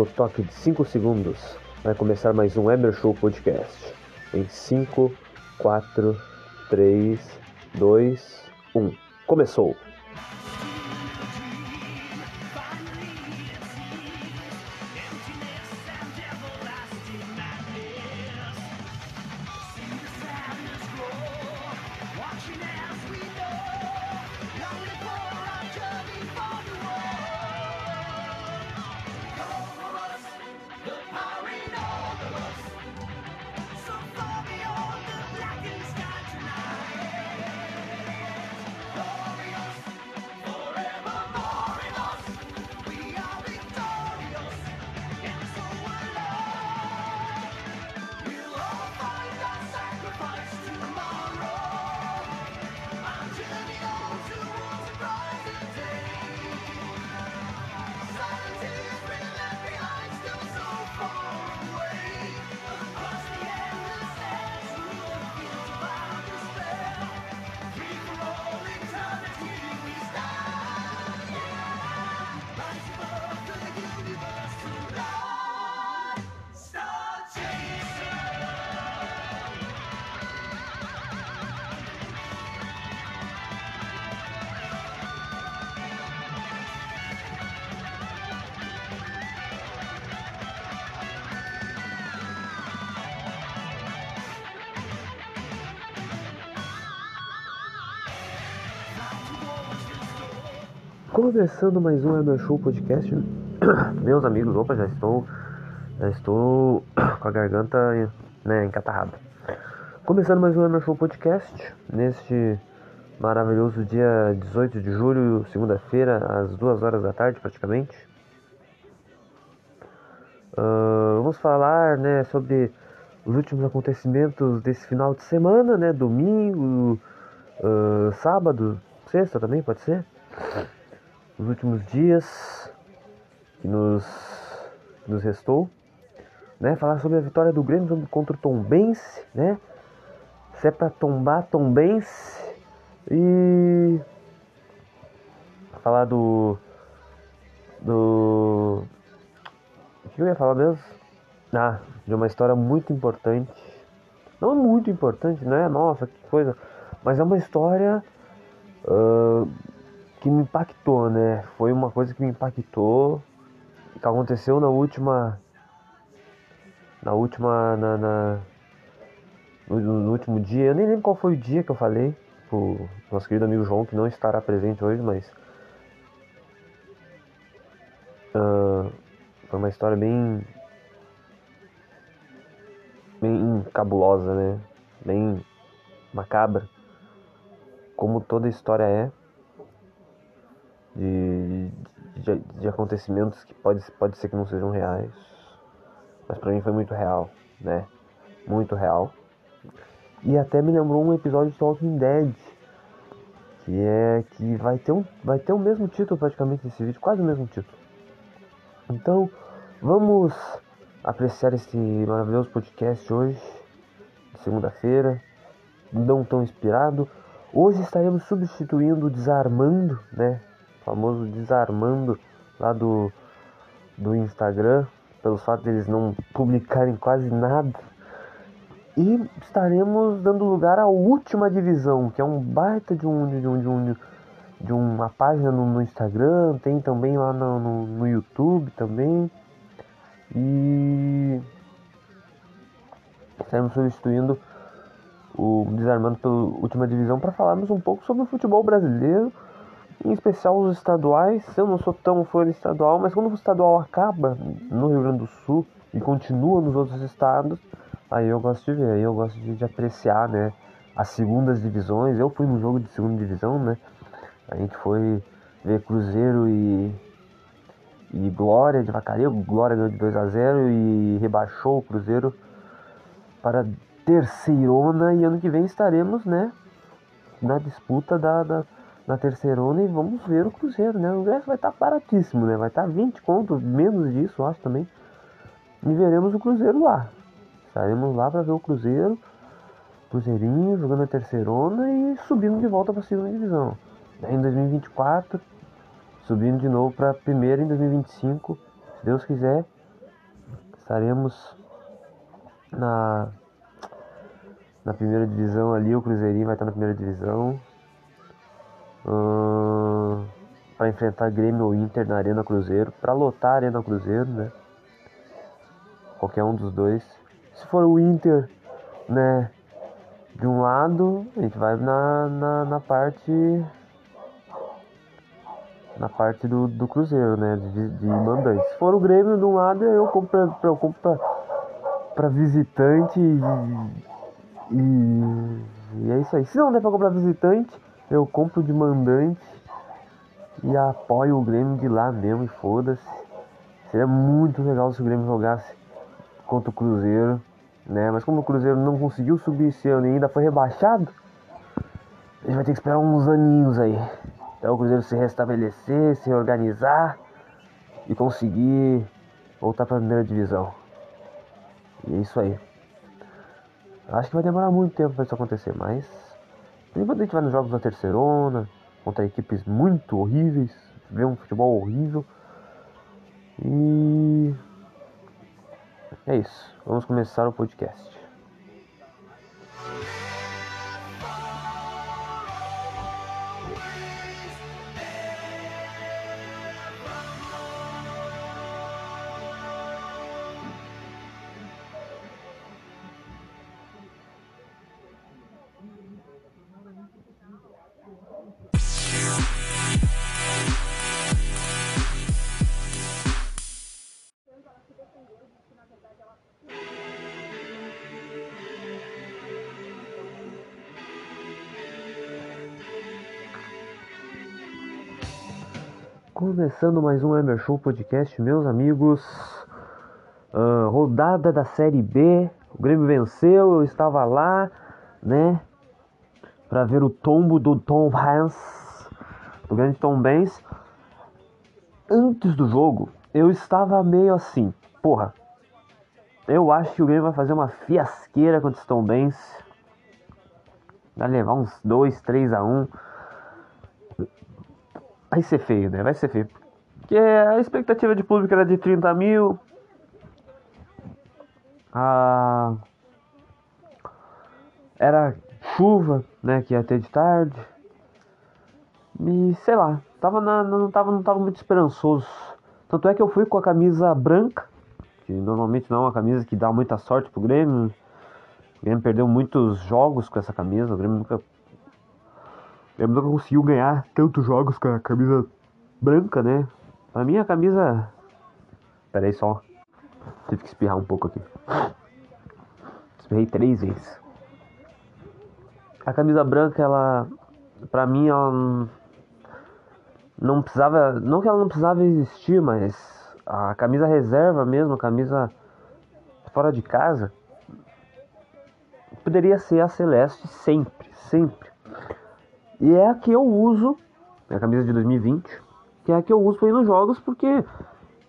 No toque de 5 segundos, vai começar mais um Emer Show Podcast. Em 5, 4, 3, 2, 1. Começou! Começando mais um Emer Show Podcast. Meus amigos, opa, já estou já estou com a garganta né, encatarrada. Começando mais um Emer Show Podcast neste maravilhoso dia 18 de julho, segunda-feira, às 2 horas da tarde praticamente. Uh, vamos falar né, sobre os últimos acontecimentos desse final de semana, né? Domingo, uh, sábado, sexta também pode ser os últimos dias que nos, que nos restou, né? Falar sobre a vitória do Grêmio contra o Tombense, né? Se é pra tombar, Tombense. E falar do do o que eu ia falar mesmo? Ah, de uma história muito importante. Não muito importante, né? Nossa, que coisa. Mas é uma história uh, que me impactou, né? Foi uma coisa que me impactou que aconteceu na última na última na, na no, no, último dia. Eu nem lembro qual foi o dia que eu falei pro nosso querido amigo João que não estará presente hoje, mas uh, foi uma história bem bem cabulosa, né? Bem macabra, como toda história é de, de, de, acontecimentos que pode, pode ser que não sejam reais, mas para mim foi muito real, né? Muito real. E até me lembrou um episódio de Talking Dead, que é que vai ter um vai ter o mesmo título praticamente nesse vídeo, quase o mesmo título. Então, vamos apreciar esse maravilhoso podcast hoje, segunda-feira, não tão inspirado. Hoje estaremos substituindo Desarmando, né? Famoso desarmando lá do, do Instagram, pelo fato deles de não publicarem quase nada. E estaremos dando lugar à última divisão, que é um baita de um de, um, de, um, de uma página no, no Instagram, tem também lá no, no, no YouTube também. E estaremos substituindo o Desarmando pela última divisão para falarmos um pouco sobre o futebol brasileiro em especial os estaduais. Eu não sou tão fã de estadual, mas quando o estadual acaba no Rio Grande do Sul e continua nos outros estados, aí eu gosto de ver, aí eu gosto de, de apreciar, né, as segundas divisões. Eu fui no jogo de segunda divisão, né, A gente foi ver Cruzeiro e, e Glória de Vacaria. Glória ganhou de 2 a 0 e rebaixou o Cruzeiro para terceirona. E ano que vem estaremos, né? Na disputa da, da, da terceirona e vamos ver o Cruzeiro, né? O ingresso vai estar baratíssimo, né? Vai estar 20 contos, menos disso, acho também. E veremos o Cruzeiro lá. Estaremos lá para ver o Cruzeiro, Cruzeirinho jogando a terceirona e subindo de volta para a segunda divisão. Em 2024, subindo de novo para a primeira em 2025, se Deus quiser, estaremos na na primeira divisão ali, o Cruzeirinho vai estar na primeira divisão. Para enfrentar Grêmio ou Inter na Arena Cruzeiro, para lotar a Arena Cruzeiro, né? Qualquer um dos dois. Se for o Inter, né, de um lado, a gente vai na, na, na parte na parte do, do Cruzeiro, né, de, de mandante. Se for o Grêmio de um lado, eu compro eu compro para visitante e, e, e, é isso aí. Se não der para comprar visitante, eu compro de mandante e apoio o Grêmio de lá mesmo e foda-se. Seria muito legal se o Grêmio jogasse contra o Cruzeiro, né? Mas como o Cruzeiro não conseguiu subir esse ano e ainda foi rebaixado, a gente vai ter que esperar uns aninhos aí. Até o Cruzeiro se restabelecer, se organizar e conseguir voltar para a primeira divisão. E é isso aí. Acho que vai demorar muito tempo para isso acontecer, mas por enquanto a gente vai nos jogos da terceirona, contra equipes muito horríveis, ver um futebol horrível. E é isso. Vamos começar o podcast. Começando mais um Emer Show Podcast, meus amigos. Uh, rodada da Série B. O Grêmio venceu, eu estava lá, né? Para ver o tombo do Tom Hanks, do grande Tom Benz. Antes do jogo, eu estava meio assim, porra. Eu acho que o Grêmio vai fazer uma fiasqueira contra o Tom Benz. Vai levar uns 2, 3 a 1 Vai ser feio, né? Vai ser feio. Porque a expectativa de público era de 30 mil. Ah, era chuva, né? Que ia ter de tarde. E sei lá, tava na, não, tava, não tava muito esperançoso. Tanto é que eu fui com a camisa branca, que normalmente não é uma camisa que dá muita sorte pro Grêmio. O Grêmio perdeu muitos jogos com essa camisa, o Grêmio nunca ele nunca conseguiu ganhar tantos jogos com a camisa branca, né? A camisa. Pera aí só. Tive que espirrar um pouco aqui. Espirrei três vezes. A camisa branca, ela. Pra mim, ela. Não precisava. Não que ela não precisava existir, mas. A camisa reserva mesmo, a camisa fora de casa. Poderia ser a Celeste sempre, sempre. E é a que eu uso, é a camisa de 2020, que é a que eu uso para ir nos jogos, porque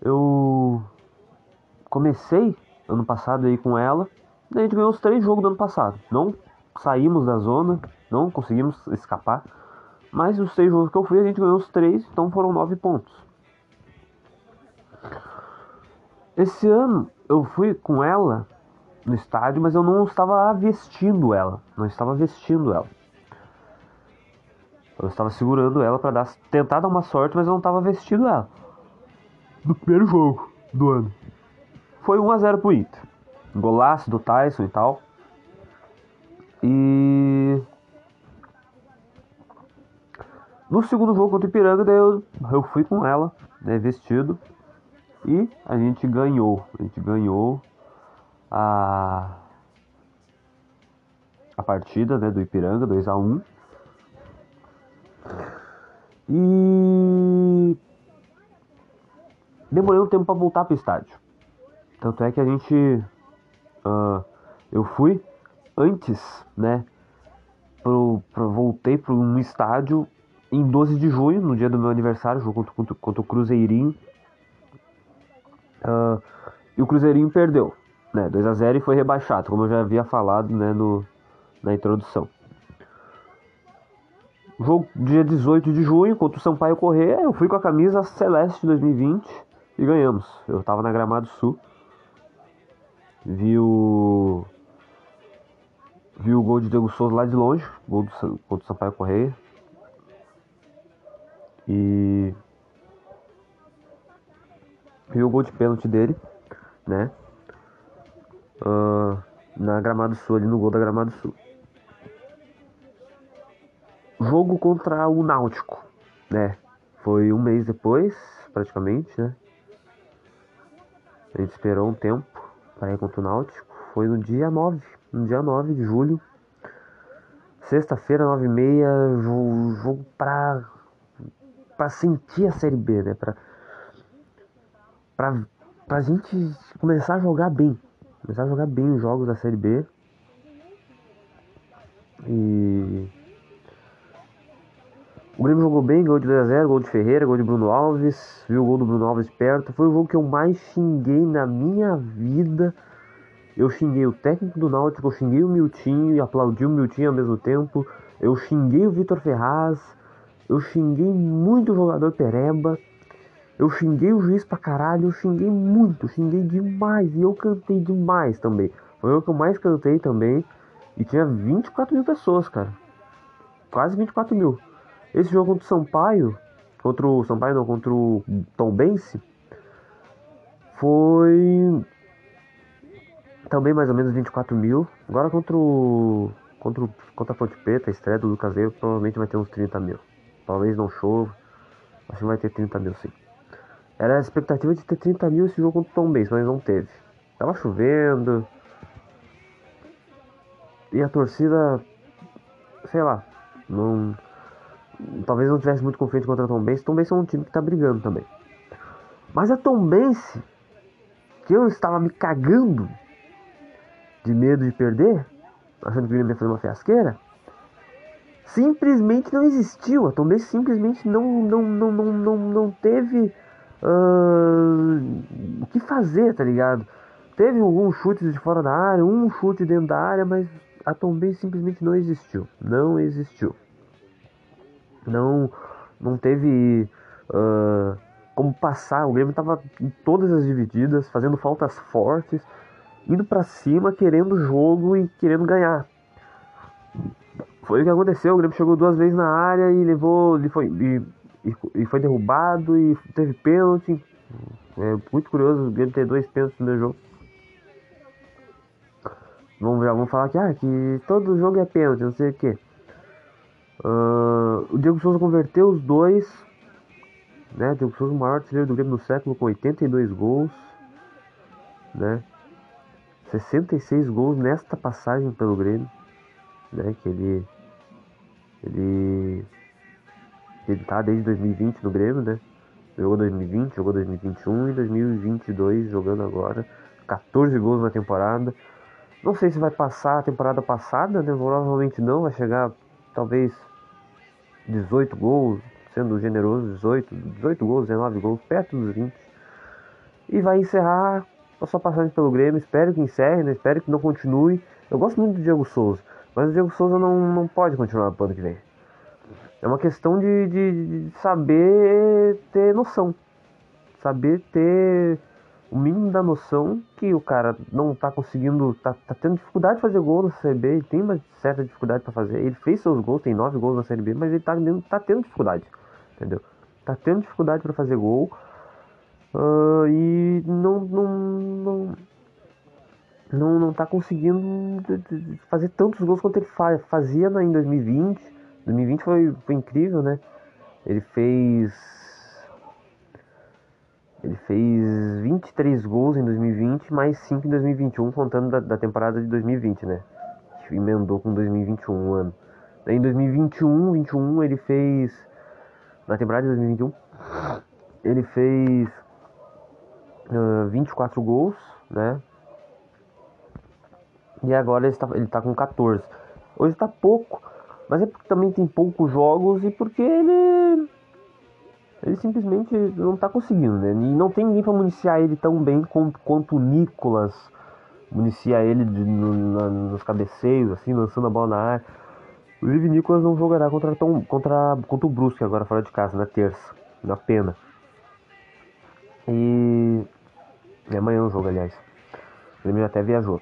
eu comecei ano passado aí com ela, e a gente ganhou os três jogos do ano passado. Não saímos da zona, não conseguimos escapar, mas os três jogos que eu fui a gente ganhou os três, então foram nove pontos. Esse ano eu fui com ela no estádio, mas eu não estava vestindo ela, não estava vestindo ela. Eu estava segurando ela para dar, tentar dar uma sorte, mas eu não estava vestindo ela. No primeiro jogo do ano. Foi 1 a 0 pro Inter. Golaço do Tyson e tal. E no segundo jogo contra o Ipiranga, daí eu, eu fui com ela, né, vestido. E a gente ganhou. A gente ganhou a, a partida né, do Ipiranga, 2 a 1 E demorei um tempo para voltar pro estádio. Tanto é que a gente. Uh, eu fui antes, né? Pro, pro, voltei para um estádio em 12 de junho, no dia do meu aniversário, jogo contra, contra, contra o Cruzeirinho. Uh, e o Cruzeirinho perdeu, né? 2 a 0 e foi rebaixado, como eu já havia falado, né, no, na introdução. Jogo dia 18 de junho contra o Sampaio Corrêa, eu fui com a camisa Celeste 2020 e ganhamos. Eu tava na Gramado Sul. Vi o. Vi o gol de Diego Souza lá de longe, gol do, contra o Sampaio Correia. E. Vi o gol de pênalti dele, né? Uh, na Gramado Sul, ali no gol da Gramado Sul. Jogo contra o Náutico, né? Foi um mês depois, praticamente, né? A gente esperou um tempo para ir contra o Náutico. Foi no dia 9, no dia 9 de julho. Sexta-feira, 9 e meia, jogo, jogo pra, pra sentir a Série B, né? Pra, pra, pra gente começar a jogar bem. Começar a jogar bem os jogos da Série B. E o Grêmio jogou bem, gol de 2x0, gol de Ferreira, gol de Bruno Alves, viu o gol do Bruno Alves perto. Foi o jogo que eu mais xinguei na minha vida. Eu xinguei o técnico do Náutico, eu xinguei o Miltinho e aplaudi o Miltinho ao mesmo tempo. Eu xinguei o Vitor Ferraz, eu xinguei muito o jogador Pereba. Eu xinguei o juiz pra caralho, eu xinguei muito, xinguei demais. E eu cantei demais também. Foi o que eu mais cantei também. E tinha 24 mil pessoas, cara. Quase 24 mil. Esse jogo contra o Sampaio, contra o Sampaio não, contra o Tom Bense, foi também mais ou menos 24 mil. Agora contra o contra, o, contra a Fonte Preta, a estreia do Lucas Leio, provavelmente vai ter uns 30 mil. Talvez não chova, acho que vai ter 30 mil sim. Era a expectativa de ter 30 mil esse jogo contra o Tom Bense, mas não teve. Tava chovendo. E a torcida, sei lá, não talvez não tivesse muito confiante contra a Tom Bense. Tom Bense é um time que está brigando também. Mas a Tom Bense, que eu estava me cagando de medo de perder, achando que o Grêmio ia fazer uma fiasqueira, simplesmente não existiu. A Tom Bense simplesmente não, não, não, não, não, não teve uh, o que fazer, tá ligado? Teve alguns chutes de fora da área, um chute dentro da área, mas a Tom Bense simplesmente não existiu. Não existiu não, não teve uh, como passar. O Grêmio estava em todas as divididas, fazendo faltas fortes, indo para cima, querendo jogo e querendo ganhar. Foi o que aconteceu. O Grêmio chegou duas vezes na área e levou, e foi, e, e, foi derrubado e teve pênalti. É muito curioso o Grêmio ter dois pênaltis no jogo. Vamos, já vamos falar que, ah, que todo jogo é pênalti, não sei o que. Uh, o Diego Souza converteu os dois. Né? O Diego Souza, o maior artilheiro do Grêmio no século, com 82 gols. Né? 66 gols nesta passagem pelo Grêmio. Né? Que ele. Ele. Ele tá desde 2020 no Grêmio, né? Jogou 2020, jogou 2021 e 2022 jogando agora. 14 gols na temporada. Não sei se vai passar a temporada passada, né? Provavelmente não, vai chegar talvez 18 gols, sendo generoso, 18, 18 gols, 19 gols, perto dos 20. E vai encerrar a sua passagem pelo Grêmio. Espero que encerre, né? espero que não continue. Eu gosto muito do Diego Souza, mas o Diego Souza não, não pode continuar pro ano que vem. É uma questão de, de, de saber ter noção, saber ter o mínimo da noção que o cara não tá conseguindo, tá, tá tendo dificuldade de fazer gol na Série B, ele tem uma certa dificuldade para fazer. Ele fez seus gols, tem nove gols na Série B, mas ele tá, tá tendo dificuldade, entendeu? Tá tendo dificuldade para fazer gol uh, e não, não, não, não, não tá conseguindo fazer tantos gols quanto ele fazia em 2020. 2020 foi, foi incrível, né? Ele fez ele fez 23 gols em 2020, mais 5 em 2021, contando da, da temporada de 2020, né? Que emendou com 2021 um ano. Em 2021, 21, ele fez na temporada de 2021. Ele fez uh, 24 gols, né? E agora ele está, ele tá com 14. Hoje está pouco, mas é porque também tem poucos jogos e porque ele ele simplesmente não está conseguindo, né? E não tem ninguém para municiar ele tão bem quanto, quanto o Nicolas municia ele de, no, na, nos cabeceios, assim, lançando a bola na área. O Liv Nicolas não jogará contra, Tom, contra, contra o Brusque agora fora de casa, na terça, na pena. E. É amanhã o jogo, aliás. O Grêmio até viajou.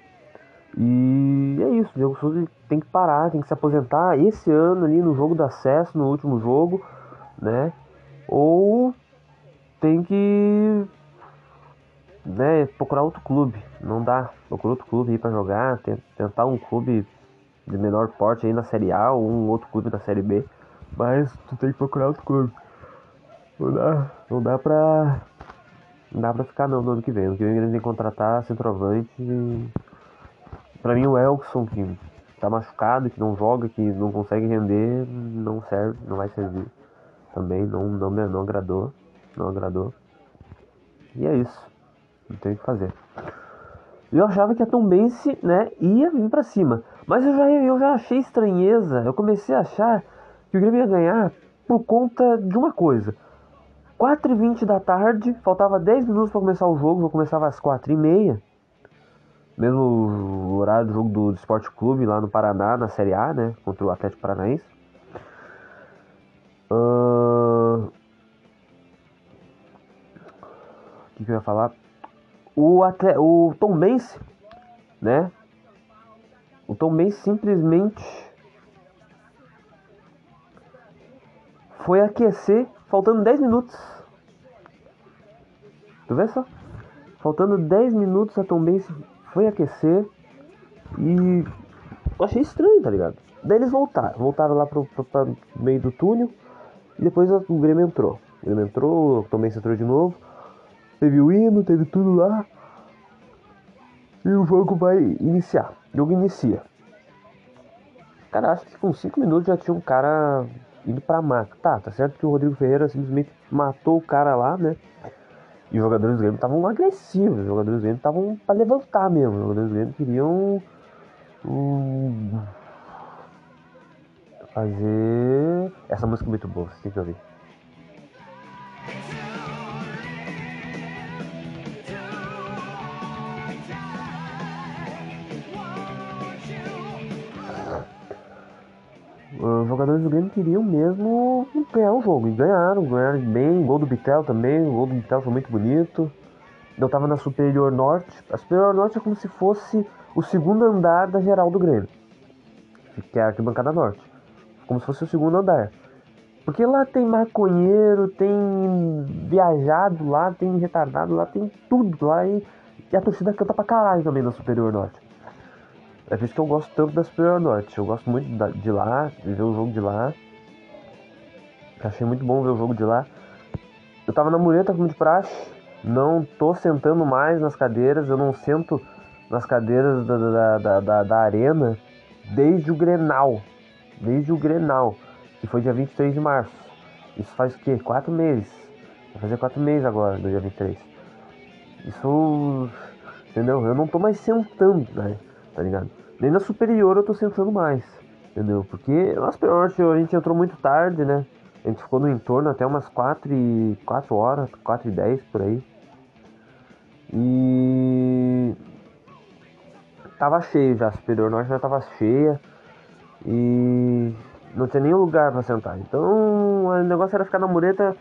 E é isso, o Diego Souza tem que parar, tem que se aposentar esse ano ali no jogo do acesso, no último jogo, né? Ou tem que né, procurar outro clube. Não dá. Procurar outro clube aí para jogar, tentar um clube de menor porte aí na Série A ou um outro clube na Série B. Mas tu tem que procurar outro clube. Não dá, não dá pra. Não dá pra ficar não no ano que vem. No ano que vem eles tem que contratar centroavante. E... Pra mim o Elkson que tá machucado, que não joga, que não consegue render, não serve, não vai servir. Também não, não, não agradou. Não agradou. E é isso. Não tem o que fazer. Eu achava que a Tom Bense, né, ia vir para cima. Mas eu já, eu já achei estranheza. Eu comecei a achar que o Grêmio ia ganhar por conta de uma coisa. 4h20 da tarde, faltava 10 minutos para começar o jogo, eu começava às 4h30. Mesmo horário do jogo do, do Esporte Clube lá no Paraná, na Série A, né? Contra o Atlético Paranaense. O que, que eu ia falar? O, atle... o Tom Benz, né? O Tom Benz simplesmente foi aquecer faltando 10 minutos. Tu vê só? Faltando 10 minutos a Tom Benz foi aquecer e eu achei estranho, tá ligado? Daí eles voltaram, voltaram lá pro, pro, pro meio do túnel e depois o Grêmio entrou. O Grêmio entrou, Tom Benz entrou de novo. Teve o hino, teve tudo lá. E o jogo vai iniciar. O jogo inicia. Cara, acho que com 5 minutos já tinha um cara indo pra maca. Tá, tá certo que o Rodrigo Ferreira simplesmente matou o cara lá, né? E os jogadores do Grêmio estavam agressivos. Os jogadores do Grêmio estavam pra levantar mesmo. Os jogadores do Grêmio queriam. Um, fazer. Essa música é muito boa, você tem que ouvir. os jogadores do Grêmio queriam mesmo ganhar o jogo. E ganharam, ganharam bem. O gol do Bitel também, o gol do Bitel foi muito bonito. Eu tava na Superior Norte. A Superior Norte é como se fosse o segundo andar da geral do Grêmio. Que é a arquibancada norte. Como se fosse o segundo andar. Porque lá tem maconheiro, tem viajado lá, tem retardado lá, tem tudo lá. E, e a torcida canta pra caralho também na Superior Norte. É por isso que eu gosto tanto da Superior Norte. Eu gosto muito de lá, de ver o jogo de lá. Achei muito bom ver o jogo de lá. Eu tava na mureta como de praxe. Não tô sentando mais nas cadeiras. Eu não sento nas cadeiras da, da, da, da, da arena desde o Grenal. Desde o Grenal, que foi dia 23 de março. Isso faz o quê? Quatro meses. Vai fazer quatro meses agora, do dia 23. Isso. Entendeu? Eu não tô mais sentando, né? Tá ligado? Nem na superior eu tô sentando mais, entendeu? Porque na superior a gente entrou muito tarde, né? A gente ficou no entorno até umas 4 e 4 horas, 4 e 10 por aí. E tava cheio já, a superior norte já tava cheia e não tinha nenhum lugar para sentar. Então o negócio era ficar na mureta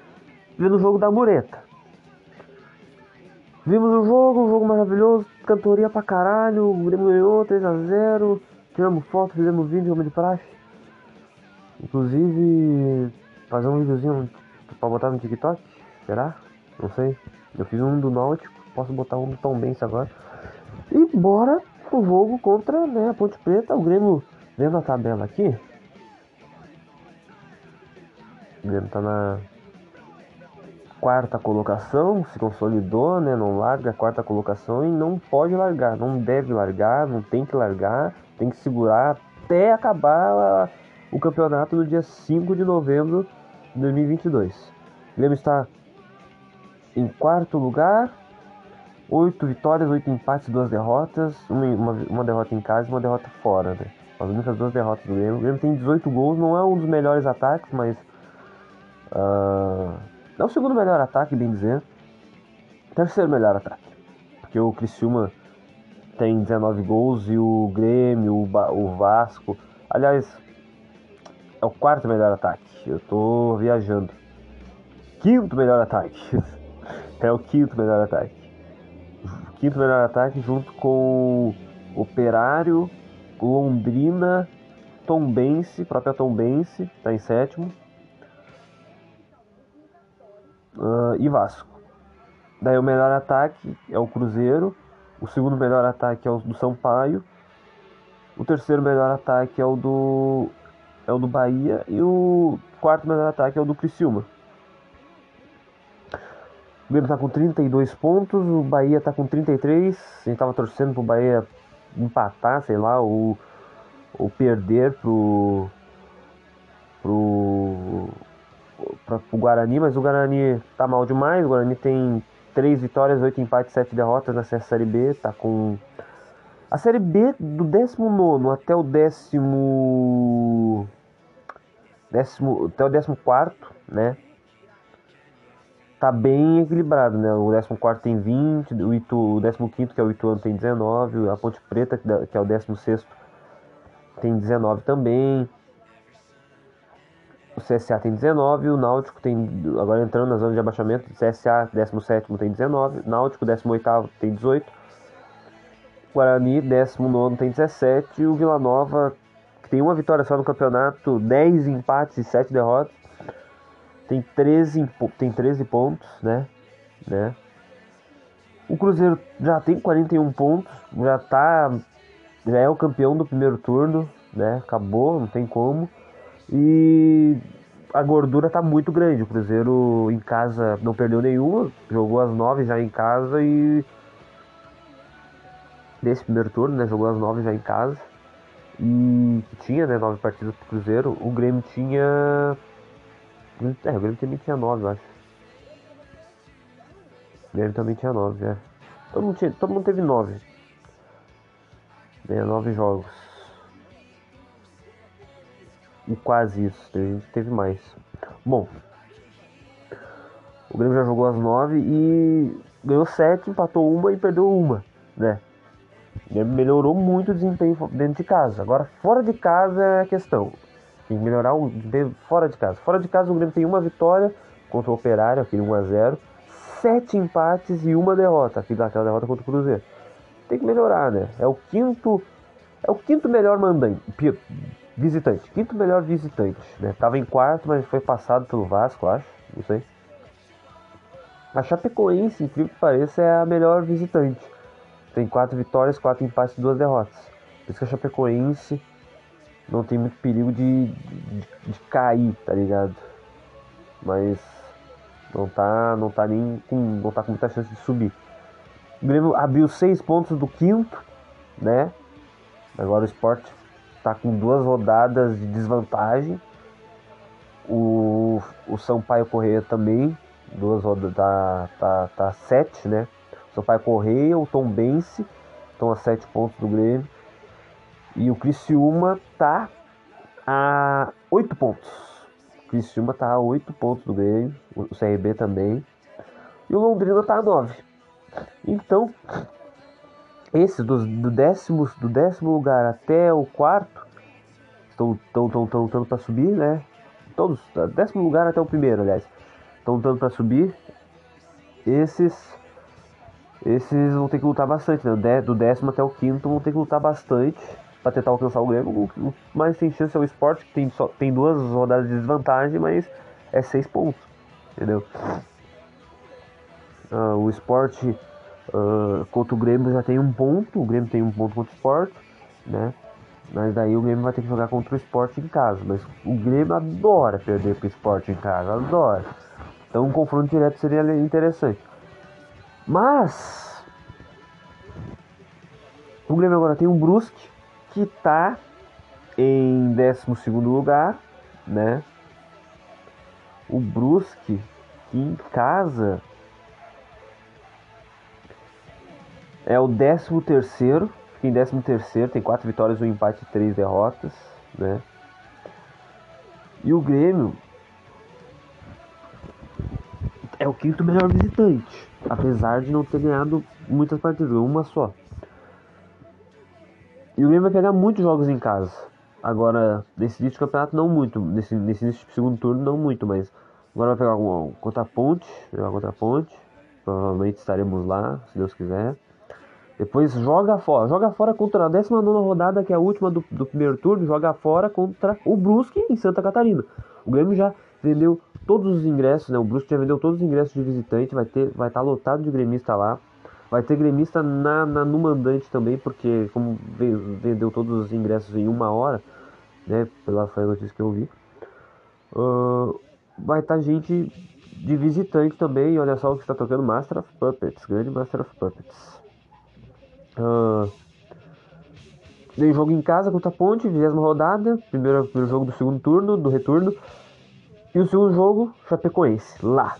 vendo o jogo da mureta. Vimos o jogo, um jogo maravilhoso, cantoria pra caralho, o Grêmio ganhou 3x0, tiramos foto, fizemos vídeo, como de praxe. Inclusive, fazer um videozinho pra botar no TikTok, será? Não sei. Eu fiz um do Náutico, posso botar um do Tom Benz agora. E bora pro jogo contra né, a Ponte Preta, o Grêmio vendo a tabela aqui. O Grêmio tá na quarta colocação, se consolidou, né? Não larga a quarta colocação e não pode largar, não deve largar, não tem que largar, tem que segurar até acabar o campeonato no dia 5 de novembro 2022. O Grêmio está em quarto lugar, oito vitórias, oito empates, duas derrotas, uma, uma, uma, derrota em casa e uma derrota fora, né? As únicas duas derrotas do Grêmio. O Grêmio tem 18 gols, não é um dos melhores ataques, mas. Uh, é o segundo melhor ataque, bem dizer. Terceiro melhor ataque. Porque o Criciúma tem 19 gols e o Grêmio, o, ba o Vasco. Aliás, é o quarto melhor ataque. Eu tô viajando. Quinto melhor ataque. é o quinto melhor ataque. Quinto melhor ataque junto com Operário, Londrina, Tombense, própria Tombense, tá em sétimo. Uh, e Vasco. Daí o melhor ataque é o Cruzeiro. O segundo melhor ataque é o do Sampaio. O terceiro melhor ataque é o do é o do Bahia e o quarto melhor ataque é o do Criciúma. O Grêmio está com 32 pontos, o Bahia está com 33. A gente estava torcendo pro Bahia empatar, sei lá, ou, ou perder pro pro para o Guarani, mas o Guarani tá mal demais. O Guarani tem 3 vitórias, 8 empates, 7 derrotas na Série B, tá com a Série B do 19 até o décimo décimo até o 14, né? Tá bem equilibrado, né? O 14 tem 20, o, Itu, o 15 que é o Ituano tem 19, a Ponte Preta que é o 16 tem 19 também. O CSA tem 19, o Náutico tem, agora entrando na zona de abaixamento, CSA 17 tem 19, Náutico 18 tem 18, Guarani 19 tem 17 e o Vila Nova, que tem uma vitória só no campeonato, 10 empates e 7 derrotas, tem 13, tem 13 pontos, né? né? O Cruzeiro já tem 41 pontos, já tá já é o campeão do primeiro turno, né? Acabou, não tem como. E a gordura tá muito grande. O Cruzeiro em casa não perdeu nenhuma, jogou as nove já em casa e. Nesse primeiro turno, né? Jogou as nove já em casa. E tinha, né? Nove partidas pro Cruzeiro. O Grêmio tinha. É, o Grêmio também tinha nove, eu acho. O Grêmio também tinha nove, é. Todo mundo, tinha, todo mundo teve nove. Né, nove jogos e quase isso. A gente teve mais. Bom, o Grêmio já jogou as nove e ganhou sete, empatou uma e perdeu uma, né? Grêmio melhorou muito o desempenho dentro de casa. Agora, fora de casa é a questão. Tem que melhorar o desempenho fora de casa. Fora de casa, o Grêmio tem uma vitória contra o Operário, aquele 1x0, sete empates e uma derrota, aquela derrota contra o Cruzeiro. Tem que melhorar, né? É o quinto. É o quinto melhor mandante, Visitante, quinto melhor visitante, né? Tava em quarto, mas foi passado pelo Vasco, acho, não sei. A Chapecoense, incrível que pareça, é a melhor visitante. Tem quatro vitórias, quatro empates e duas derrotas. Por isso que a Chapecoense não tem muito perigo de, de, de cair, tá ligado? Mas não tá, não tá nem com, não tá com muita chance de subir. O Grêmio abriu seis pontos do quinto, né? Agora o esporte está com duas rodadas de desvantagem. O, o Sampaio Correia também, duas rodadas, tá, tá, tá sete, né? O Sampaio Correia, o Tom Bense estão a sete pontos do Grêmio. E o Criciúma tá a oito pontos. O Criciúma tá a oito pontos do Grêmio, o CRB também. E o Londrina tá a nove. Então, esses do, décimo, do décimo lugar até o quarto estão tão, tão, tão lutando para subir, né? Todos, décimo lugar até o primeiro, aliás, estão lutando para subir. Esses esses vão ter que lutar bastante, né? Do décimo até o quinto vão ter que lutar bastante para tentar alcançar o Grêmio. O mais tem chance é o esporte, que tem, só, tem duas rodadas de desvantagem, mas é seis pontos, entendeu? Uh, o esporte Uh, contra o Grêmio já tem um ponto, o Grêmio tem um ponto contra o Sport, né? Mas daí o Grêmio vai ter que jogar contra o Sport em casa. Mas o Grêmio adora perder pro Sport em casa, adora. Então um confronto direto seria interessante. Mas o Grêmio agora tem um Brusque que tá em 12 lugar, né? O Brusque, que em casa é o 13 terceiro, fica em 13 terceiro, tem quatro vitórias, um empate e três derrotas, né? E o Grêmio é o quinto melhor visitante, apesar de não ter ganhado muitas partidas, uma só. E o Grêmio vai pegar muitos jogos em casa. Agora, nesse início de campeonato, não muito. Nesse, nesse início segundo turno, não muito, mas agora vai pegar um, contra a Ponte. Jogar contra a Ponte. Provavelmente estaremos lá, se Deus quiser. Depois joga fora. Joga fora contra a 19 rodada, que é a última do, do primeiro turno. Joga fora contra o Brusque em Santa Catarina. O Grêmio já vendeu todos os ingressos, né? O Brusque já vendeu todos os ingressos de visitante. Vai estar vai tá lotado de gremista lá. Vai ter gremista na, na, no mandante também, porque como vendeu todos os ingressos em uma hora, né? Pela notícia que eu vi. Uh, vai estar tá gente de visitante também. Olha só o que está tocando Master of Puppets, grande Master of Puppets. Uh, tem jogo em casa contra a Ponte, 20 rodada, primeiro, primeiro jogo do segundo turno, do retorno. E o segundo jogo, Chapecoense, lá,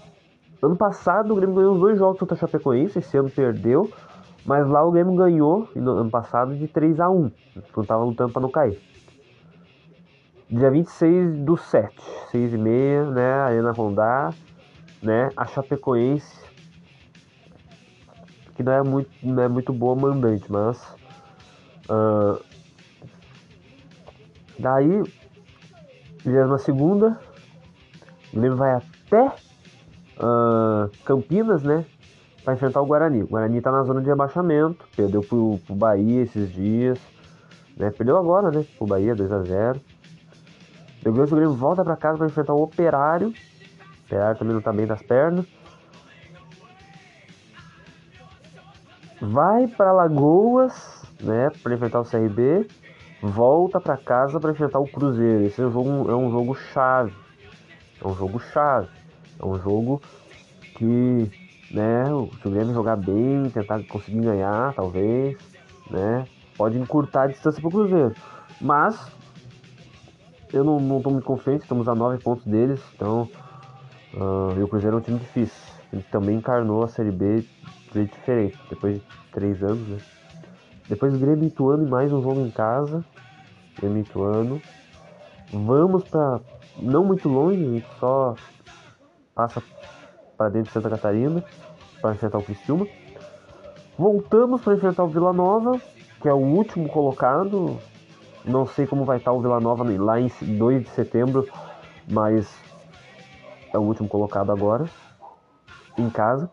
Ano passado o Grêmio ganhou os dois jogos contra a Chapecoense, esse ano perdeu, mas lá o Grêmio ganhou no ano passado de 3 a 1 quando tava lutando para não cair. Dia 26 do 7, 6 e meia, né, Arena Rondá, né, a Chapecoense, que não é muito, não é muito boa mandante, mas... Uh, daí, 22 segunda, o Grêmio vai até uh, Campinas, né? Para enfrentar o Guarani. O Guarani tá na zona de rebaixamento, perdeu pro, pro Bahia esses dias, né? Perdeu agora, né? Pro Bahia 2 a 0 Depois o Grêmio volta para casa para enfrentar o Operário. O Operário também não tá bem das pernas. Vai para Lagoas, né? Para enfrentar o CRB. Volta para casa para enfrentar o Cruzeiro. Esse é um jogo, é um jogo chave. É um jogo chave. É um jogo que, né, se o Grêmio jogar bem, tentar conseguir ganhar, talvez, né, pode encurtar a distância para o Cruzeiro. Mas eu não, não tô muito confiante, estamos a 9 pontos deles, então uh, e o Cruzeiro é um time difícil. Ele também encarnou a Série B de diferente, depois de 3 anos, né. Depois o Grêmio Ituano e mais um jogo em casa. Grêmio Ituano. Vamos para não muito longe, só passa para dentro de Santa Catarina para enfrentar o Criciúma. Voltamos para enfrentar o Vila Nova, que é o último colocado. Não sei como vai estar o Vila Nova lá em 2 de setembro, mas é o último colocado agora. Em casa.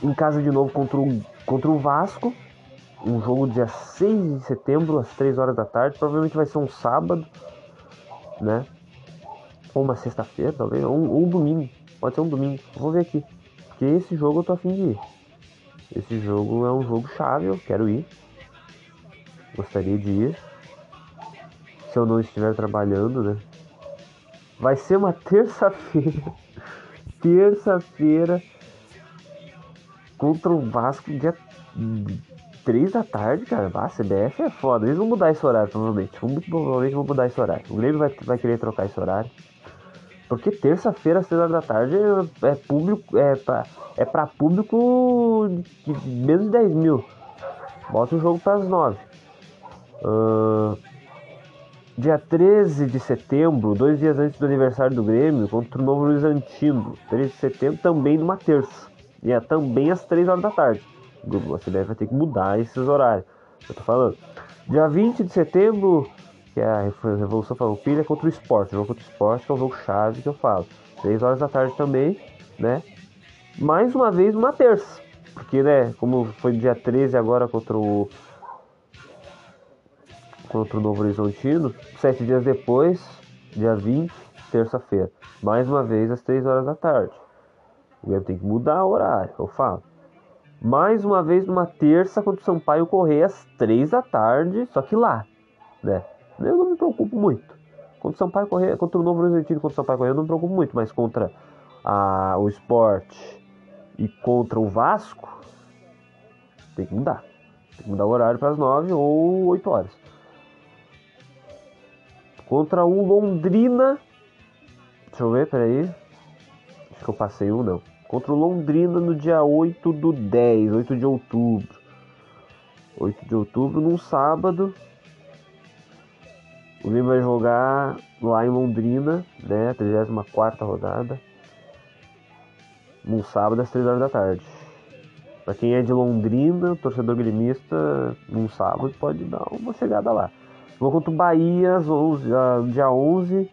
Em casa de novo contra o, contra o Vasco. Um jogo dia 6 de setembro, às 3 horas da tarde. Provavelmente vai ser um sábado, né? Ou uma sexta-feira, talvez, ou, ou um domingo. Pode ser um domingo. Vou ver aqui. Porque esse jogo eu tô afim de ir. Esse jogo é um jogo chave, eu quero ir. Gostaria de ir. Se eu não estiver trabalhando, né? Vai ser uma terça-feira. terça-feira. Contra o Vasco, dia 3 da tarde, cara. Ah, CBF é foda. Eles vão mudar esse horário, provavelmente. Muito provavelmente vão mudar esse horário. O Grêmio vai, vai querer trocar esse horário. Porque terça-feira, às 6 horas da tarde, é público. É pra, é pra público de menos de 10 mil. Bota o jogo para as 9. Uh, dia 13 de setembro, dois dias antes do aniversário do Grêmio, contra o Novo Horizontino. 13 de setembro, também numa terça. E é também às 3 horas da tarde. A CBF vai ter que mudar esses horários. Eu tô falando. Dia 20 de setembro, que é a Revolução Farroupilha contra o esporte. O jogo contra o esporte, que é o jogo chave que eu falo. 3 horas da tarde também, né? Mais uma vez uma terça. Porque, né, como foi dia 13 agora contra o. Contra o Novo Horizontino, sete dias depois, dia 20, terça-feira. Mais uma vez às 3 horas da tarde. O Grêmio tem que mudar o horário, eu falo. Mais uma vez numa terça contra o Sampaio correr às 3 da tarde, só que lá, né? Eu não me preocupo muito. Contra o Sampaio Correia, contra o Novo Horizontino, contra o Sampaio Correia, eu não me preocupo muito, mas contra a, o esporte e contra o Vasco, tem que mudar. Tem que mudar o horário para as 9 ou 8 horas. Contra o Londrina. Deixa eu ver, peraí. que eu passei um não. Contra o Londrina no dia 8 do 10, 8 de outubro. 8 de outubro, num sábado. O Grêmio vai jogar lá em Londrina, né? 34 rodada. Num sábado às 3 horas da tarde. Pra quem é de Londrina, torcedor gremista, num sábado pode dar uma chegada lá. Vou contra o Bahia às 11, dia 11.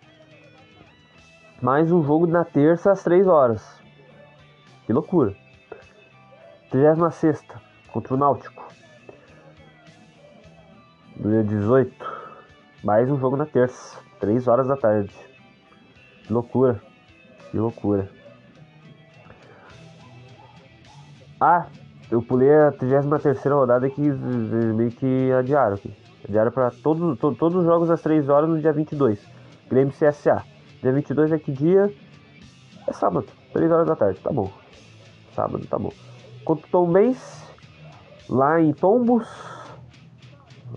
Mais um jogo na terça às 3 horas. Que loucura. 36 contra o Náutico. Dia 18. Mais um jogo na terça. 3 horas da tarde. Que loucura. Que loucura. Ah, eu pulei a 33 rodada que meio que adiaram aqui. Adiaram para todos, to, todos os jogos às 3 horas no dia 22. Grêmio CSA. Dia 22 é que dia? É sábado, 3 horas da tarde, tá bom. Sábado, tá bom. Contra o Tom Benz, lá em Tombos,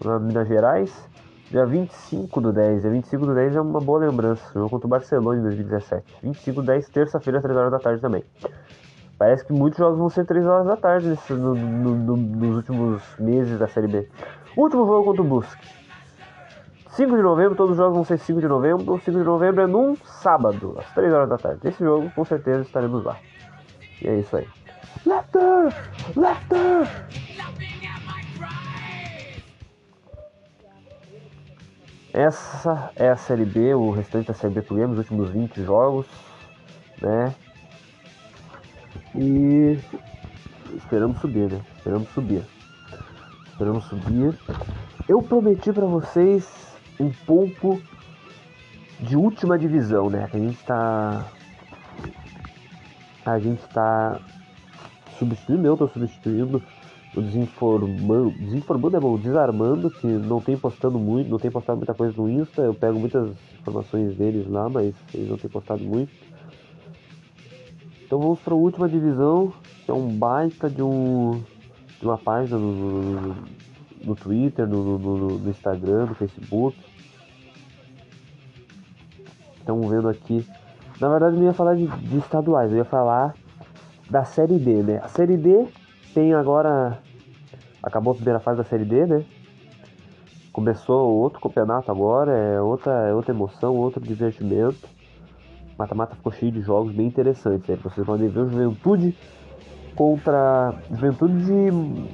na Minas Gerais. Dia 25 do 10. Dia 25 do 10 é uma boa lembrança. Jogo contra o Barcelona em 2017. 25 do 10, terça-feira, 3 horas da tarde também. Parece que muitos jogos vão ser 3 horas da tarde nesse, no, no, no, nos últimos meses da Série B. Último jogo contra o Busque. 5 de novembro, todos os jogos vão ser 5 de novembro. 5 de novembro é num sábado, às 3 horas da tarde. Esse jogo, com certeza, estaremos lá. E é isso aí. Lefter! Lefter! Essa é a Série B, o restante da Série B que os últimos 20 jogos, né? E esperamos subir, né? Esperamos subir. Esperamos subir. Eu prometi para vocês um pouco de última divisão, né? Que a gente tá. A gente tá substituindo, eu tô substituindo o desinformando, desinformando é bom, desarmando, que não tem postando muito, não tem postado muita coisa no Insta, eu pego muitas informações deles lá, mas eles não têm postado muito. Então vamos para a última divisão, que é um baita de, um, de uma página no, no, no Twitter, no, no, Instagram, no Facebook. Estamos vendo aqui. Na verdade eu não ia falar de, de estaduais, eu ia falar da Série D, né? A Série D tem agora. Acabou a primeira fase da Série D, né? Começou outro campeonato agora, é outra, é outra emoção, outro divertimento mata-mata ficou cheio de jogos bem interessantes. Aí vocês podem ver o Juventude contra Juventude de,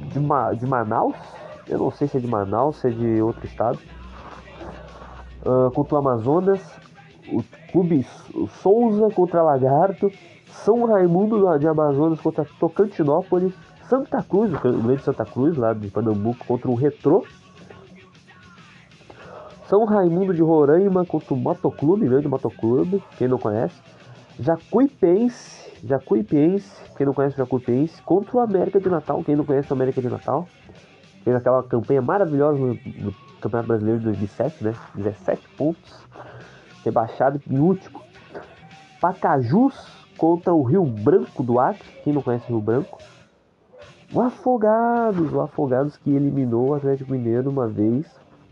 de, de, Manaus. Eu não sei se é de Manaus, se é de outro estado. Uh, contra o Amazonas. O Clube Souza contra Lagarto. São Raimundo de Amazonas contra Tocantinópolis. Santa Cruz, o grande Santa Cruz, lá de Pernambuco, contra o Retrô. São Raimundo de Roraima contra o Motoclube, grande Motoclube, quem não conhece. Jacuipense, Jacuipense, quem não conhece o Jacuipense, contra o América de Natal, quem não conhece o América de Natal. Fez aquela campanha maravilhosa no, no Campeonato Brasileiro de 2007, né? 17 pontos, rebaixado em último. Pacajus contra o Rio Branco do Acre, quem não conhece o Rio Branco. O Afogados, o Afogados que eliminou o Atlético Mineiro uma vez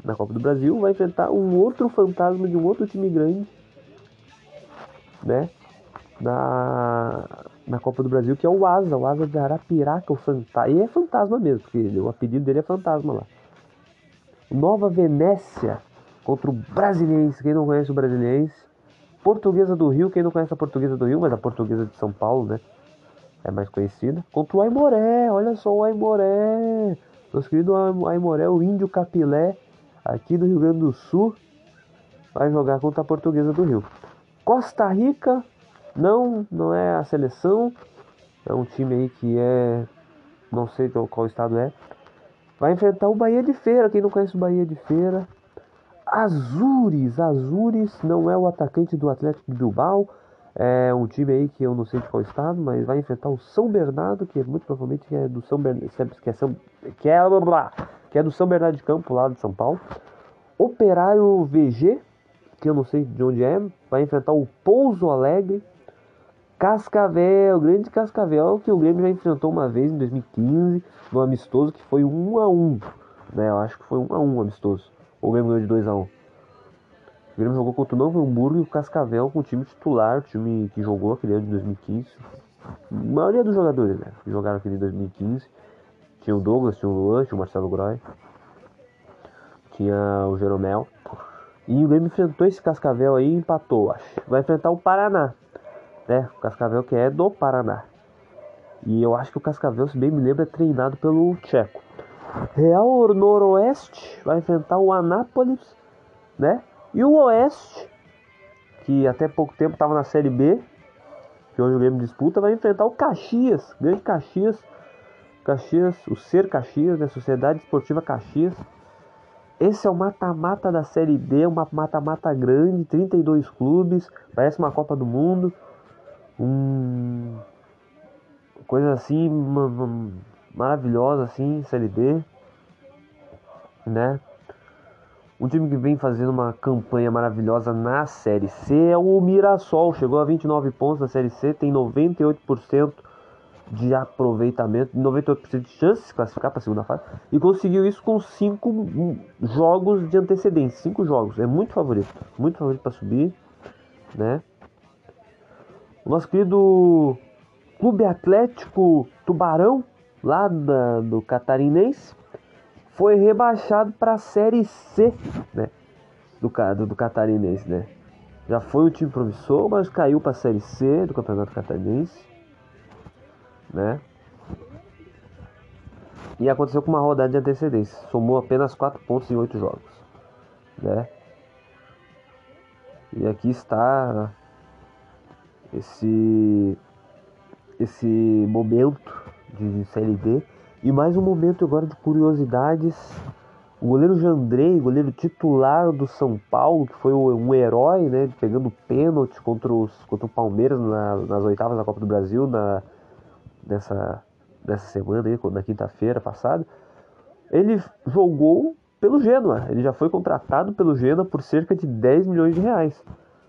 na Copa do Brasil, vai enfrentar um outro fantasma de um outro time grande, né? Na, na Copa do Brasil, que é o Asa, o Asa de Arapiraca, o fantasma. E é fantasma mesmo, porque o apelido dele é fantasma lá. Nova Venécia contra o Brasiliense, quem não conhece o Brasiliense. Portuguesa do Rio, quem não conhece a Portuguesa do Rio, mas a Portuguesa de São Paulo, né? É mais conhecida. Contra o Aimoré, olha só o Aimoré. Nosso querido Aimoré, o índio capilé aqui do Rio Grande do Sul, vai jogar contra a Portuguesa do Rio. Costa Rica não, não é a seleção, é um time aí que é, não sei qual estado é. Vai enfrentar o Bahia de Feira, quem não conhece o Bahia de Feira. Azures, Azures não é o atacante do Atlético Bilbao, é um time aí que eu não sei de qual estado, mas vai enfrentar o São Bernardo, que é muito provavelmente é do São Bernardo, que é, São, que é, que é do São Bernardo de Campo, lá de São Paulo. Operário VG, que eu não sei de onde é, vai enfrentar o Pouso Alegre. Cascavel, grande Cascavel, que o Grêmio já enfrentou uma vez em 2015, no amistoso, que foi 1 a 1 né? Eu acho que foi 1 a 1 amistoso. O Grêmio ganhou de 2 a 1 O Grêmio jogou contra o Novo Hamburgo e o Cascavel com o time titular, o time que jogou aquele ano de 2015. A maioria dos jogadores, né? Que jogaram aquele em 2015. Tinha o Douglas, tinha o Luan, tinha o Marcelo Groy. Tinha o Jeromel. E o Grêmio enfrentou esse Cascavel aí e empatou, acho. Vai enfrentar o Paraná. Né? O Cascavel que é do Paraná. E eu acho que o Cascavel, se bem me lembro, é treinado pelo Tcheco. Real Noroeste vai enfrentar o Anápolis, né? E o Oeste, que até pouco tempo estava na Série B, que hoje o Grêmio disputa, vai enfrentar o Caxias, Grande Caxias, Caxias, o Ser Caxias, né? Sociedade Esportiva Caxias. Esse é o mata-mata da Série B, uma mata-mata grande, 32 clubes, parece uma Copa do Mundo. Um... Coisa assim, maravilhosa assim, Série B, né? Um time que vem fazendo uma campanha maravilhosa na Série C é o Mirassol, chegou a 29 pontos na Série C, tem 98% de aproveitamento, 98% de chances de classificar para a segunda fase e conseguiu isso com 5 jogos de antecedência, 5 jogos, é muito favorito, muito favorito para subir, né? O nosso querido Clube Atlético Tubarão, lá da, do Catarinense, foi rebaixado para a Série C, né? Do, do, do Catarinense, né? Já foi um time promissor, mas caiu para a Série C do Campeonato Catarinense né? E aconteceu com uma rodada de antecedência. Somou apenas 4 pontos em 8 jogos, né? E aqui está esse esse momento de Série D e mais um momento agora de curiosidades. O goleiro Jandrei, goleiro titular do São Paulo, que foi um herói, né, pegando pênalti contra, os, contra o Palmeiras na, nas oitavas da Copa do Brasil, na, dessa, dessa semana aí, na quinta-feira passada, ele jogou pelo Genoa. Ele já foi contratado pelo Genoa por cerca de 10 milhões de reais.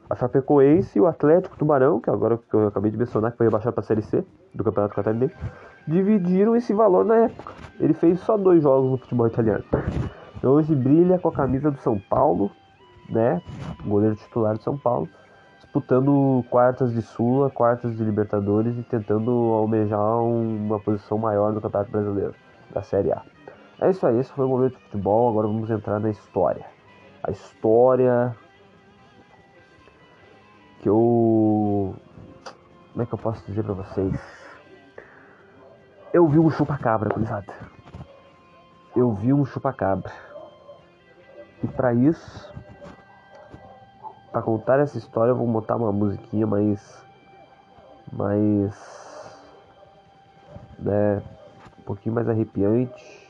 A Chapecoense e o Atlético Tubarão, que agora que eu acabei de mencionar, que foi rebaixado para a Série C do Campeonato Catarinense, dividiram esse valor na época. Ele fez só dois jogos no futebol italiano. Então hoje brilha com a camisa do São Paulo, né? Goleiro titular do São Paulo disputando quartas de Sula, quartas de Libertadores e tentando almejar uma posição maior no Campeonato Brasileiro, da Série A. É isso aí, esse foi o momento de futebol, agora vamos entrar na história. A história que eu. Como é que eu posso dizer pra vocês? Eu vi um chupa-cabra, gurizada. Eu vi um chupa-cabra. E para isso, para contar essa história eu vou botar uma musiquinha mais mais né, um pouquinho mais arrepiante.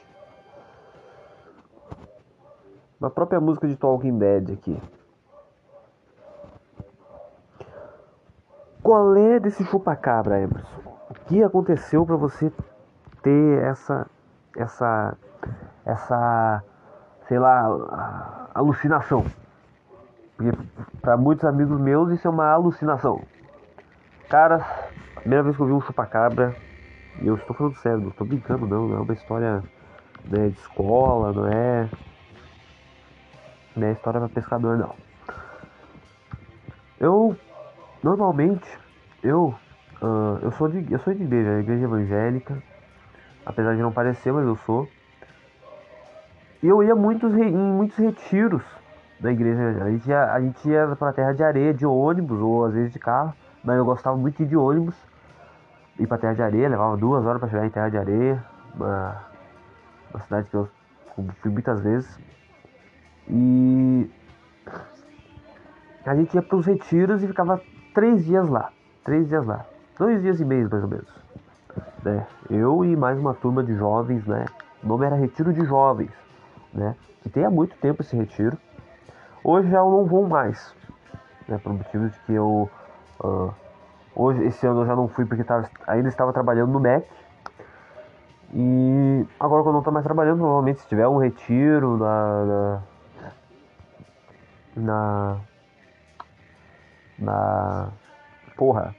Uma própria música de Talking Dead aqui. Qual é desse chupacabra, Emerson? Que aconteceu para você ter essa essa essa sei lá alucinação? Porque para muitos amigos meus isso é uma alucinação. Cara, a primeira vez que eu vi um chupacabra, eu estou falando sério, não estou brincando não, não é uma história né, de escola, não é. Não é história para pescador não. Eu normalmente eu uh, eu sou de eu sou de igreja, igreja evangélica, apesar de não parecer, mas eu sou. E eu ia muitos, em muitos retiros da igreja. A gente ia, a gente ia pra terra de areia de ônibus ou às vezes de carro, mas eu gostava muito de ir de ônibus. Ir pra terra de areia, levava duas horas para chegar em terra de areia, uma, uma cidade que eu fui muitas vezes. E a gente ia para os retiros e ficava três dias lá. Três dias lá. Dois dias e meio mais ou menos. Né? Eu e mais uma turma de jovens, né? O nome era Retiro de Jovens, né? Que tem há muito tempo esse retiro. Hoje já eu não vou mais, né, por motivos de que eu uh, hoje esse ano eu já não fui porque tava, ainda estava trabalhando no MEC e agora que eu não estou mais trabalhando, provavelmente se tiver um retiro na na, na, na porra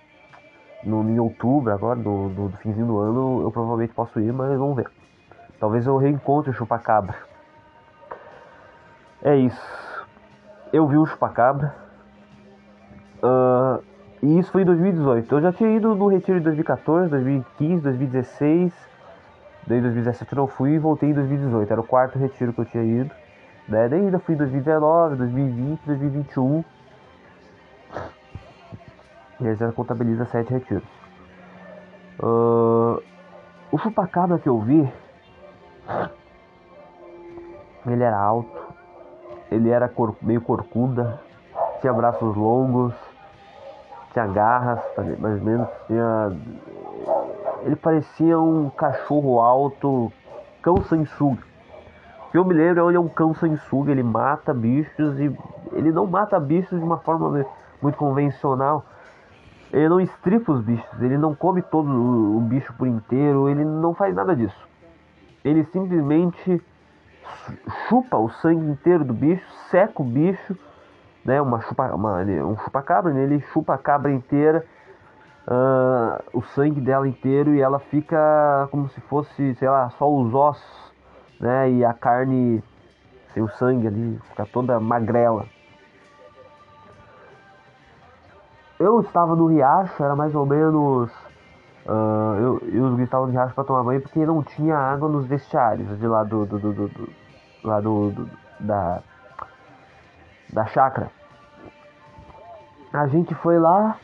no, em outubro agora, do, do, do finzinho do ano, eu provavelmente posso ir, mas vamos ver. Talvez eu reencontre o chupacabra. É isso. eu vi um chupacabra. Uh, e isso foi em 2018. Eu já tinha ido no retiro de 2014, 2015, 2016. Daí em 2017 eu não fui e voltei em 2018. Era o quarto retiro que eu tinha ido. Né? Daí ainda fui em 2019, 2020, 2021. E aí já contabiliza sete retiros. Uh, o chupacabra que eu vi, ele era alto, ele era cor, meio corcunda, tinha braços longos, tinha garras, mais ou menos, tinha. Ele parecia um cachorro alto, cão sanguessuga. O que eu me lembro, ele é um cão sanguessuga, ele mata bichos e ele não mata bichos de uma forma muito convencional. Ele não estripa os bichos, ele não come todo o bicho por inteiro, ele não faz nada disso. Ele simplesmente chupa o sangue inteiro do bicho, seca o bicho, né? Uma chupa, uma, um chupa-cabra, né? ele chupa a cabra inteira, uh, o sangue dela inteiro e ela fica como se fosse, sei lá, só os ossos, né? E a carne sem o sangue ali, fica toda magrela. Eu estava no riacho, era mais ou menos. Uh, eu, eu os estavam no riacho para tomar banho porque não tinha água nos vestiários de lá do, do, do, do, do lá do, do, da da chácara. A gente foi lá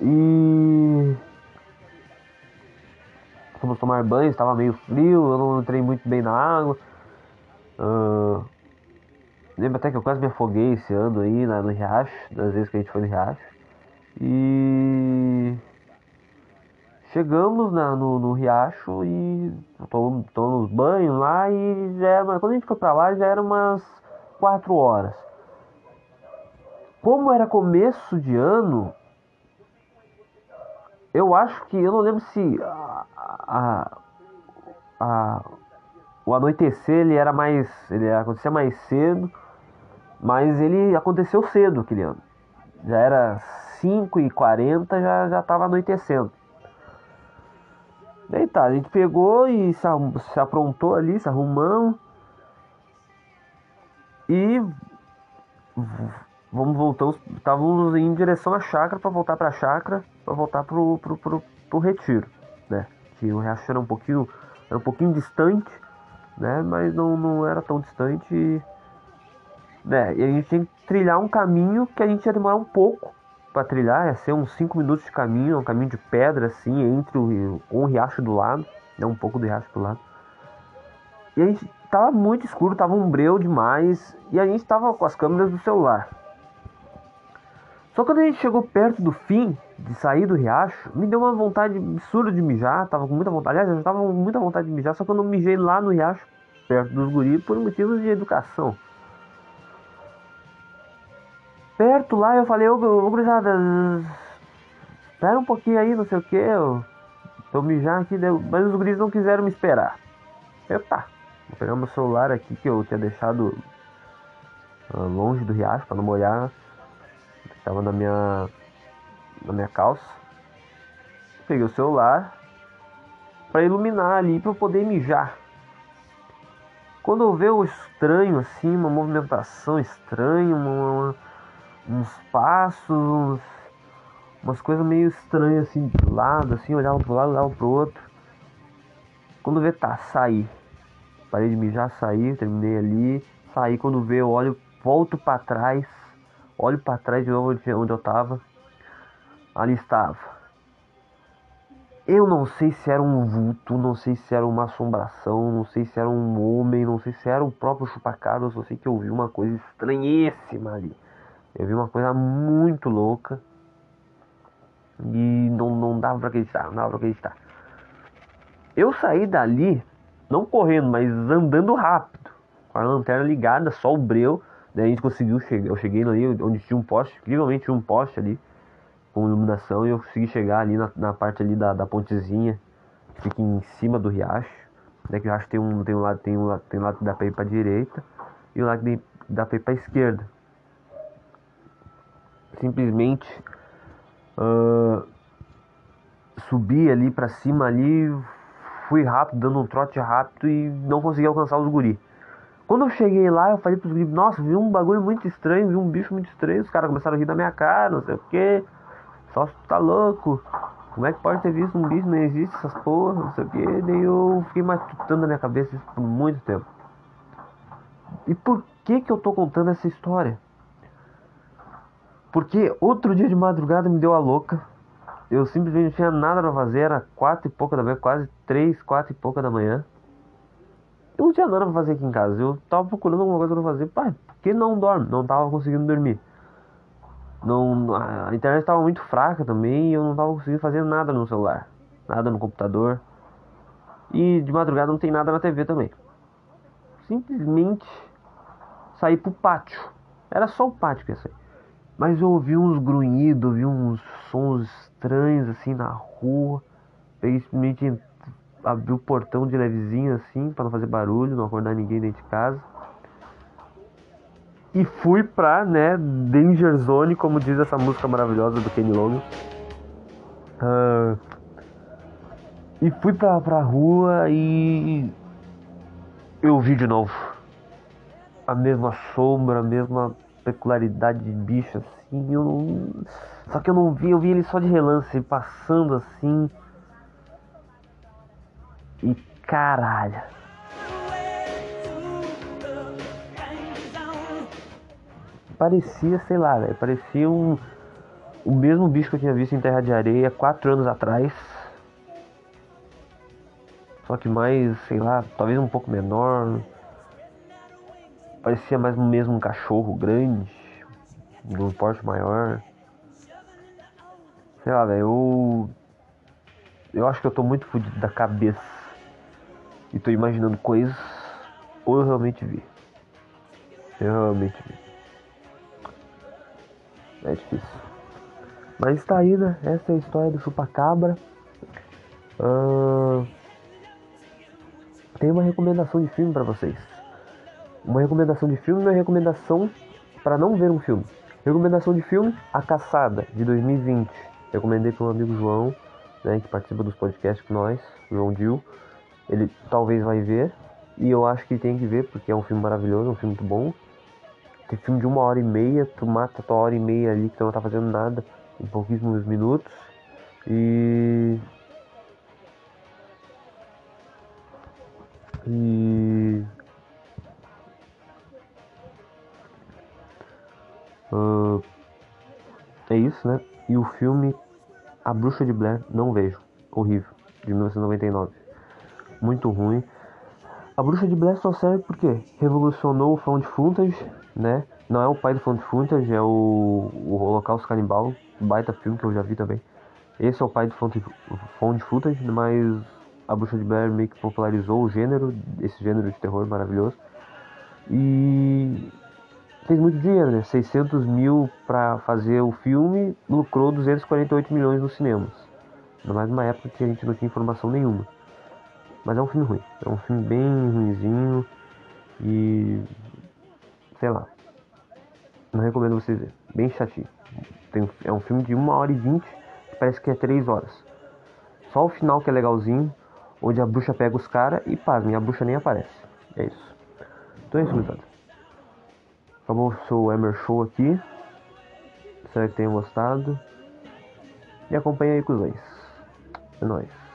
e fomos tomar banho, estava meio frio, eu não entrei muito bem na água. Uh, Lembro até que eu quase me afoguei esse ano aí na, no Riacho, das vezes que a gente foi no Riacho. E chegamos na, no, no Riacho e tomamos, tomamos banho lá e já era, quando a gente foi pra lá já era umas 4 horas. Como era começo de ano, eu acho que eu não lembro se a, a, a o anoitecer ele era mais. ele acontecia mais cedo mas ele aconteceu cedo aquele ano. Já era 5 e 40 já já estava anoitecendo. Daí tá, a gente pegou e se, se aprontou ali, se arrumamos. E vamos voltamos, estávamos em direção à chácara para voltar para a chácara, para voltar pro, pro, pro, pro retiro, né? Que o riacho era um pouquinho era um pouquinho distante, né? Mas não, não era tão distante né? E a gente tem que trilhar um caminho que a gente ia demorar um pouco para trilhar, ia ser uns 5 minutos de caminho, um caminho de pedra assim, entre o, com riacho do lado, né? um pouco do riacho do lado. E a gente tava muito escuro, tava um breu demais, e a gente tava com as câmeras do celular. Só quando a gente chegou perto do fim, de sair do riacho, me deu uma vontade absurda de mijar, tava com muita vontade, aliás, eu tava com muita vontade de mijar, só que eu não mijei lá no riacho, perto dos guris, por motivos de educação perto lá, eu falei, ô, ô gurizada, espera um pouquinho aí, não sei o que, eu tô mijando aqui, mas os guris não quiseram me esperar. Eu tá, vou pegar meu celular aqui que eu tinha deixado uh, longe do riacho para não molhar, tava na minha na minha calça. Peguei o celular para iluminar ali para eu poder mijar. Quando eu vejo o estranho assim, uma movimentação estranha, uma, uns passos, uns, umas coisas meio estranhas assim do lado, assim, olhava pro lado, olhava pro outro. Quando vê, tá, saí. Parei de mijar, saí, terminei ali, saí quando vê, eu olho, volto para trás, olho para trás de novo onde, onde eu tava. Ali estava. Eu não sei se era um vulto, não sei se era uma assombração, não sei se era um homem, não sei se era o próprio chupacabra, só sei que eu vi uma coisa estranhíssima ali. Eu vi uma coisa muito louca. E não, não dava pra acreditar, não dava pra acreditar. Eu saí dali, não correndo, mas andando rápido. Com a lanterna ligada, só o breu. Daí a gente conseguiu chegar. Eu cheguei ali onde tinha um poste, incrivelmente tinha um poste ali com iluminação e eu consegui chegar ali na, na parte ali da, da pontezinha que fica em cima do riacho. Né, que o riacho tem um, tem um lado, tem um, tem um lado que dá pra ir pra direita e um lado que dá pra ir pra esquerda simplesmente uh, subi ali para cima ali, fui rápido, dando um trote rápido e não consegui alcançar os guri. Quando eu cheguei lá, eu falei pros gringos, nossa, vi um bagulho muito estranho, vi um bicho muito estranho, os caras começaram a rir da minha cara, não sei o que. Só tá louco. Como é que pode ter visto um bicho? Não existe essas porra, não sei o que. Daí eu fiquei matutando na minha cabeça isso por muito tempo. E por que que eu tô contando essa história? Porque outro dia de madrugada me deu a louca. Eu simplesmente não tinha nada pra fazer, era quatro e pouca da manhã, quase três, quatro e pouca da manhã. Eu não tinha nada pra fazer aqui em casa. Eu tava procurando alguma coisa pra fazer. Pai, por que não dorme? Não tava conseguindo dormir. Não, a internet tava muito fraca também e eu não tava conseguindo fazer nada no celular. Nada no computador. E de madrugada não tem nada na TV também. Simplesmente saí pro pátio. Era só o pátio que ia sair. Mas eu ouvi uns grunhidos, ouvi uns sons estranhos assim na rua. Peguei simplesmente abri o portão de levezinho assim, para não fazer barulho, não acordar ninguém dentro de casa. E fui pra, né, Danger Zone, como diz essa música maravilhosa do Kenny Logan. Uh, e fui pra, pra rua e eu vi de novo a mesma sombra, a mesma peculiaridade de bicho assim. Eu não... Só que eu não vi, eu vi ele só de relance, passando assim. E caralho. Parecia, sei lá. Parecia um. O mesmo bicho que eu tinha visto em Terra de Areia quatro anos atrás. Só que mais, sei lá, talvez um pouco menor. Parecia mais mesmo um cachorro grande. De um porte maior. Sei lá, velho. Eu. Eu acho que eu tô muito fodido da cabeça e tô imaginando coisas, ou eu realmente vi. Eu realmente vi. É difícil. Mas tá aí, né? Essa é a história do chupacabra. Uh... Tem uma recomendação de filme para vocês. Uma recomendação de filme não é recomendação para não ver um filme. Recomendação de filme, A Caçada, de 2020. Recomendei para um amigo João, né, que participa dos podcasts com nós, João Dil ele talvez vai ver. E eu acho que tem que ver, porque é um filme maravilhoso, um filme muito bom. Tem filme de uma hora e meia, tu mata tua hora e meia ali que tu não tá fazendo nada em pouquíssimos minutos. E. E. Uh, é isso, né? E o filme A Bruxa de Blair, não vejo. Horrível, de 1999 muito ruim. A Bruxa de Blair só serve porque revolucionou o found footage, né? Não é o pai do found footage, é o, o Holocausto Canibal, baita filme que eu já vi também. Esse é o pai do found, footage, mas a Bruxa de Blair meio que popularizou o gênero, esse gênero de terror maravilhoso. E fez muito dinheiro, né? 600 mil para fazer o filme, lucrou 248 milhões nos cinemas. Ainda mais numa época que a gente não tinha informação nenhuma. Mas é um filme ruim. É um filme bem ruimzinho. E. Sei lá. Não recomendo vocês verem. Bem chatinho. Tem, é um filme de 1 hora e 20 que parece que é 3 horas. Só o final que é legalzinho. Onde a bruxa pega os caras e pasmem, a bruxa nem aparece. É isso. Então é isso, gurizada. Acabou o seu Emer Show aqui. Espero que tenham gostado. E acompanha aí com os dois. É nóis.